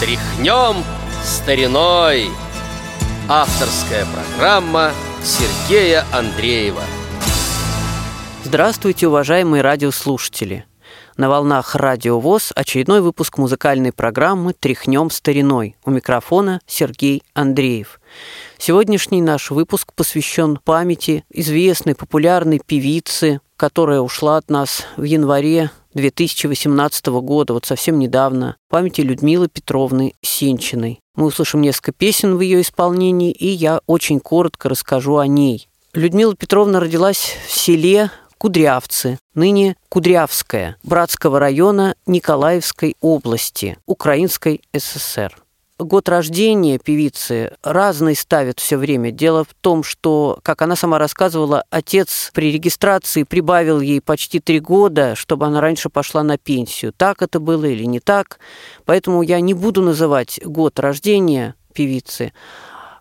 Тряхнем стариной Авторская программа Сергея Андреева Здравствуйте, уважаемые радиослушатели! На волнах Радио ВОЗ очередной выпуск музыкальной программы «Тряхнем стариной». У микрофона Сергей Андреев. Сегодняшний наш выпуск посвящен памяти известной популярной певицы, которая ушла от нас в январе 2018 года, вот совсем недавно, памяти Людмилы Петровны Сенчиной. Мы услышим несколько песен в ее исполнении, и я очень коротко расскажу о ней. Людмила Петровна родилась в селе Кудрявцы, ныне Кудрявская, Братского района Николаевской области, Украинской ССР. Год рождения певицы разный ставит все время. Дело в том, что, как она сама рассказывала, отец при регистрации прибавил ей почти три года, чтобы она раньше пошла на пенсию. Так это было или не так. Поэтому я не буду называть год рождения певицы,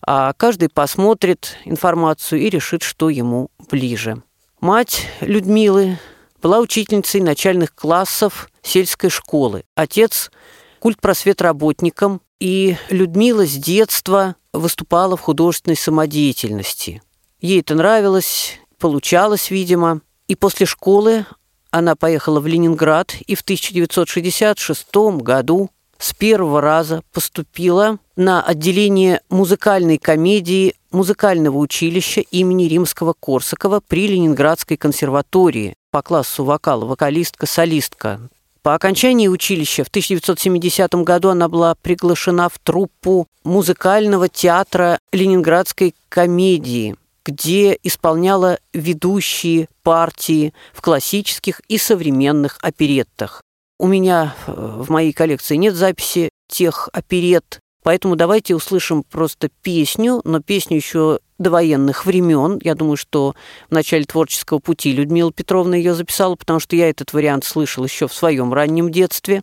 а каждый посмотрит информацию и решит, что ему ближе. Мать Людмилы была учительницей начальных классов сельской школы. Отец – культпросветработником, и Людмила с детства выступала в художественной самодеятельности. Ей это нравилось, получалось, видимо. И после школы она поехала в Ленинград и в 1966 году с первого раза поступила на отделение музыкальной комедии музыкального училища имени Римского-Корсакова при Ленинградской консерватории по классу вокала, вокалистка-солистка. По окончании училища в 1970 году она была приглашена в труппу музыкального театра Ленинградской комедии, где исполняла ведущие партии в классических и современных опереттах. У меня э, в моей коллекции нет записи тех оперет, поэтому давайте услышим просто песню, но песню еще до военных времен. Я думаю, что в начале творческого пути Людмила Петровна ее записала, потому что я этот вариант слышал еще в своем раннем детстве.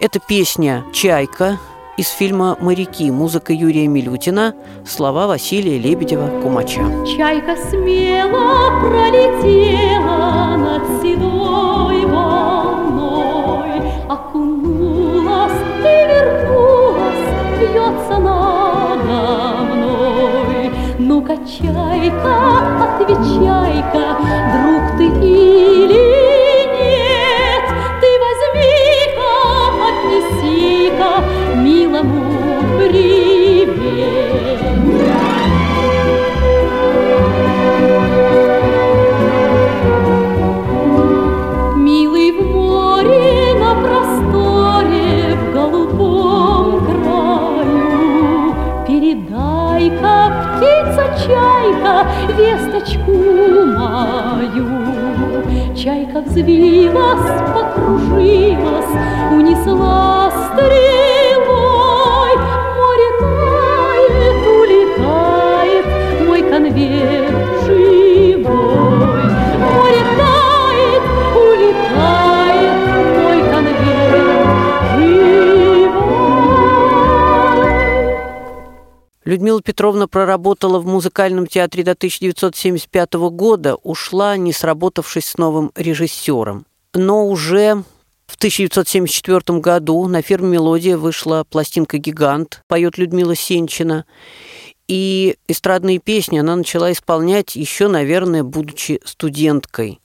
Это песня «Чайка» из фильма «Моряки», музыка Юрия Милютина, слова Василия Лебедева-Кумача. Чайка смело пролетела над седой Ну-ка, чайка, отвечай-ка, друг ты или Чайка взвилась, покружилась, унесла стрелой. Людмила Петровна проработала в музыкальном театре до 1975 года, ушла, не сработавшись с новым режиссером. Но уже в 1974 году на фирме «Мелодия» вышла пластинка «Гигант», поет Людмила Сенчина. И эстрадные песни она начала исполнять еще, наверное, будучи студенткой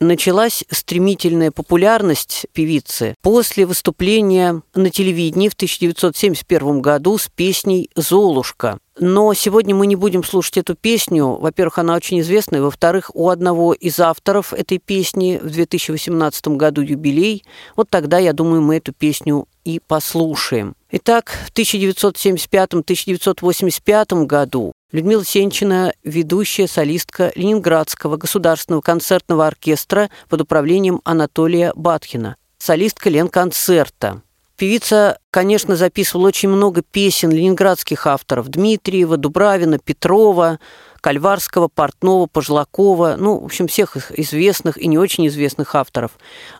началась стремительная популярность певицы после выступления на телевидении в 1971 году с песней «Золушка». Но сегодня мы не будем слушать эту песню. Во-первых, она очень известная. Во-вторых, у одного из авторов этой песни в 2018 году юбилей. Вот тогда, я думаю, мы эту песню и послушаем. Итак, в 1975-1985 году Людмила Сенчина – ведущая солистка Ленинградского государственного концертного оркестра под управлением Анатолия Батхина, солистка Ленконцерта. Певица, конечно, записывала очень много песен ленинградских авторов – Дмитриева, Дубравина, Петрова, Кальварского, Портнова, Пожлакова, ну, в общем, всех известных и не очень известных авторов.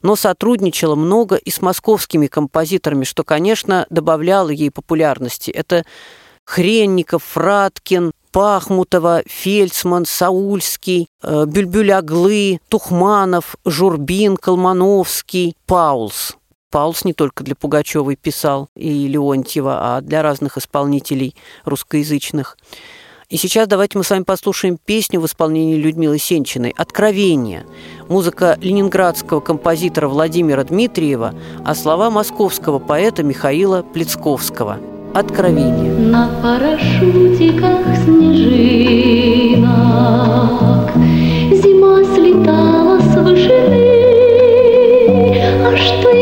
Но сотрудничала много и с московскими композиторами, что, конечно, добавляло ей популярности. Это Хренников, Фраткин, Пахмутова, Фельдсман, Саульский, э, Бюльбюль-Аглы, Тухманов, Журбин, Колмановский, Паулс. Паулс не только для Пугачевой писал и Леонтьева, а для разных исполнителей русскоязычных. И сейчас давайте мы с вами послушаем песню в исполнении Людмилы Сенчиной «Откровение». Музыка ленинградского композитора Владимира Дмитриева, а слова московского поэта Михаила Плецковского. «Откровение». На парашютиках снежинок Зима слетала с вышины А что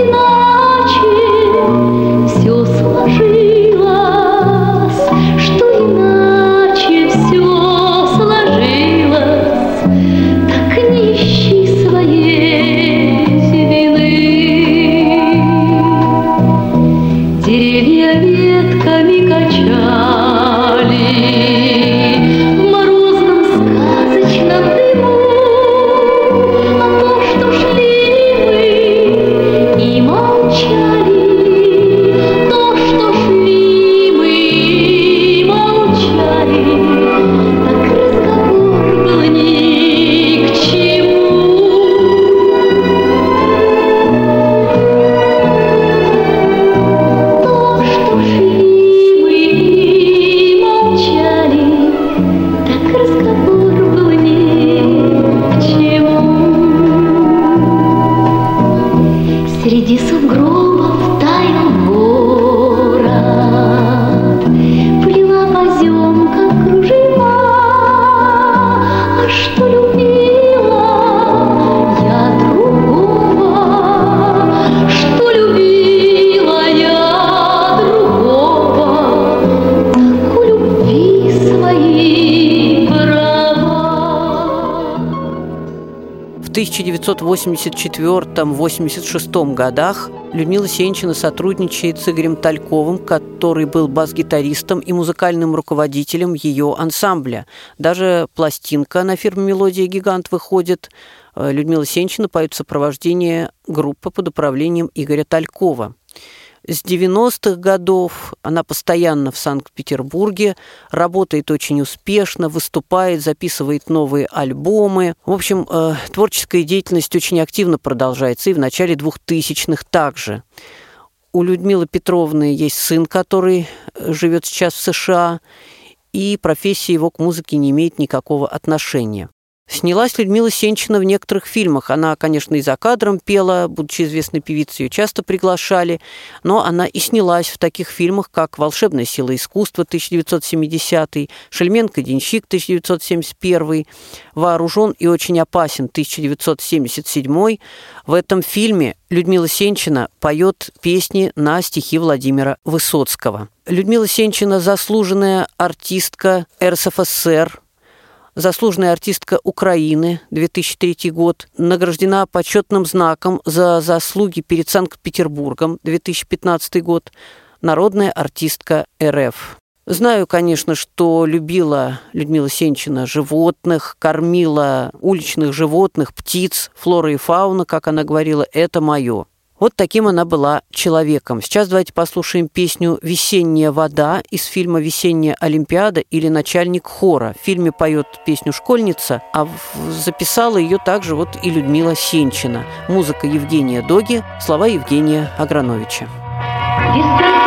1984-86 годах Людмила Сенчина сотрудничает с Игорем Тальковым, который был бас-гитаристом и музыкальным руководителем ее ансамбля. Даже пластинка на фирме «Мелодия Гигант» выходит. Э, Людмила Сенчина поет в сопровождении группы под управлением Игоря Талькова. С 90-х годов она постоянно в Санкт-Петербурге, работает очень успешно, выступает, записывает новые альбомы. В общем, э, творческая деятельность очень активно продолжается и в начале 2000-х также. У Людмилы Петровны есть сын, который живет сейчас в США, и профессия его к музыке не имеет никакого отношения. Снялась Людмила Сенчина в некоторых фильмах. Она, конечно, и за кадром пела, будучи известной певицей, ее часто приглашали, но она и снялась в таких фильмах, как «Волшебная сила искусства» 1970, «Шельменко-денщик» 1971, «Вооружен и очень опасен» 1977. В этом фильме Людмила Сенчина поет песни на стихи Владимира Высоцкого. Людмила Сенчина – заслуженная артистка РСФСР, заслуженная артистка Украины, 2003 год, награждена почетным знаком за заслуги перед Санкт-Петербургом, 2015 год, народная артистка РФ. Знаю, конечно, что любила Людмила Сенчина животных, кормила уличных животных, птиц, флора и фауна, как она говорила, это мое. Вот таким она была человеком. Сейчас давайте послушаем песню «Весенняя вода» из фильма «Весенняя Олимпиада» или «Начальник хора». В фильме поет песню «Школьница», а записала ее также вот и Людмила Сенчина. Музыка Евгения Доги, слова Евгения Аграновича. Весна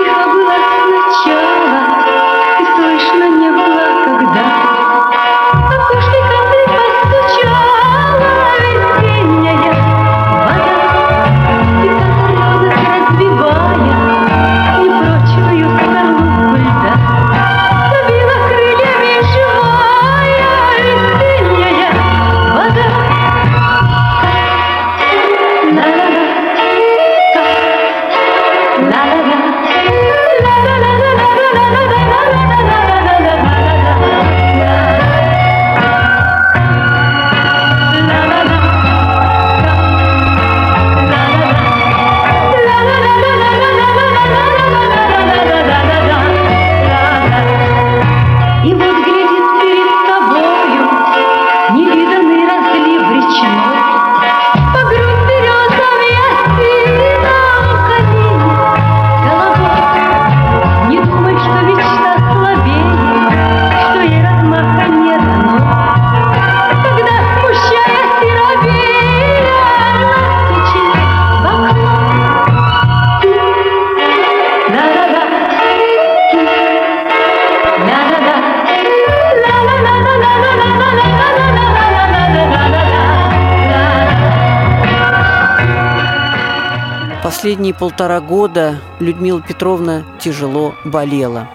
Последние полтора года Людмила Петровна тяжело болела.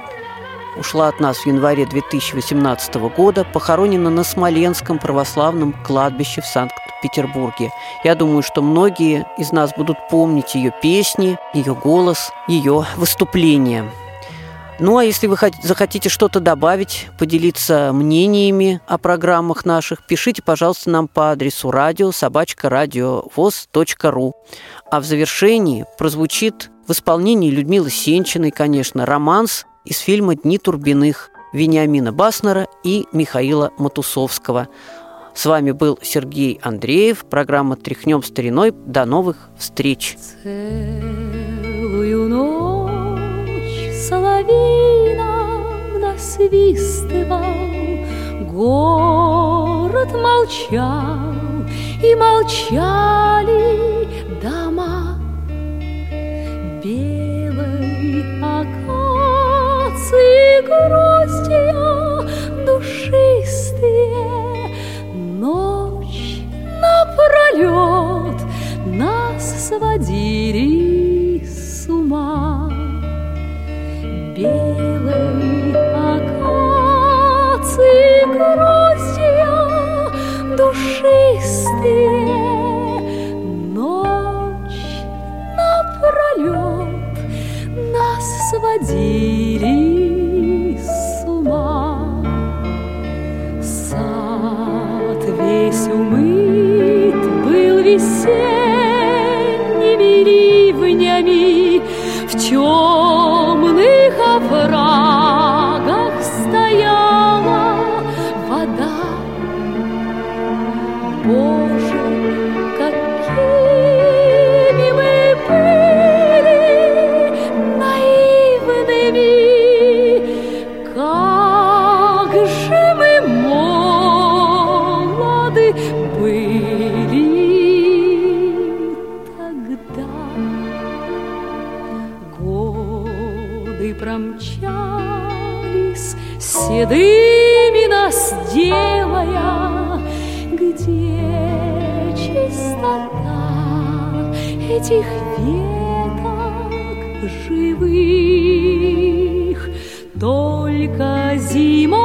Ушла от нас в январе 2018 года, похоронена на Смоленском православном кладбище в Санкт-Петербурге. Я думаю, что многие из нас будут помнить ее песни, ее голос, ее выступления. Ну а если вы захотите что-то добавить, поделиться мнениями о программах наших, пишите, пожалуйста, нам по адресу радио собачка радиовоз.ру. А в завершении прозвучит в исполнении Людмилы Сенчиной, конечно, романс из фильма «Дни Турбиных» Вениамина Баснера и Михаила Матусовского. С вами был Сергей Андреев, программа «Тряхнем стариной». До новых встреч! Целую насвистывал, Город молчал, и молчали дома. Белой акации гроздья душистые. Ночь напролет нас сводили сводили с ума. Сад весь умыт был весенними ливнями в темных были тогда. Годы промчались, седыми нас делая, где чистота этих веток живых? Только зима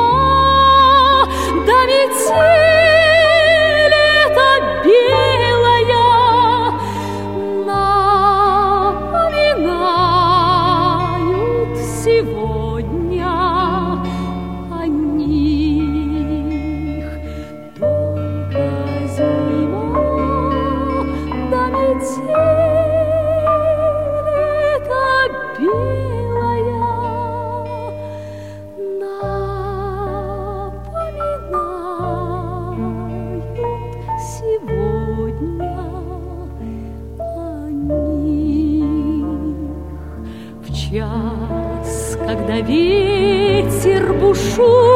true.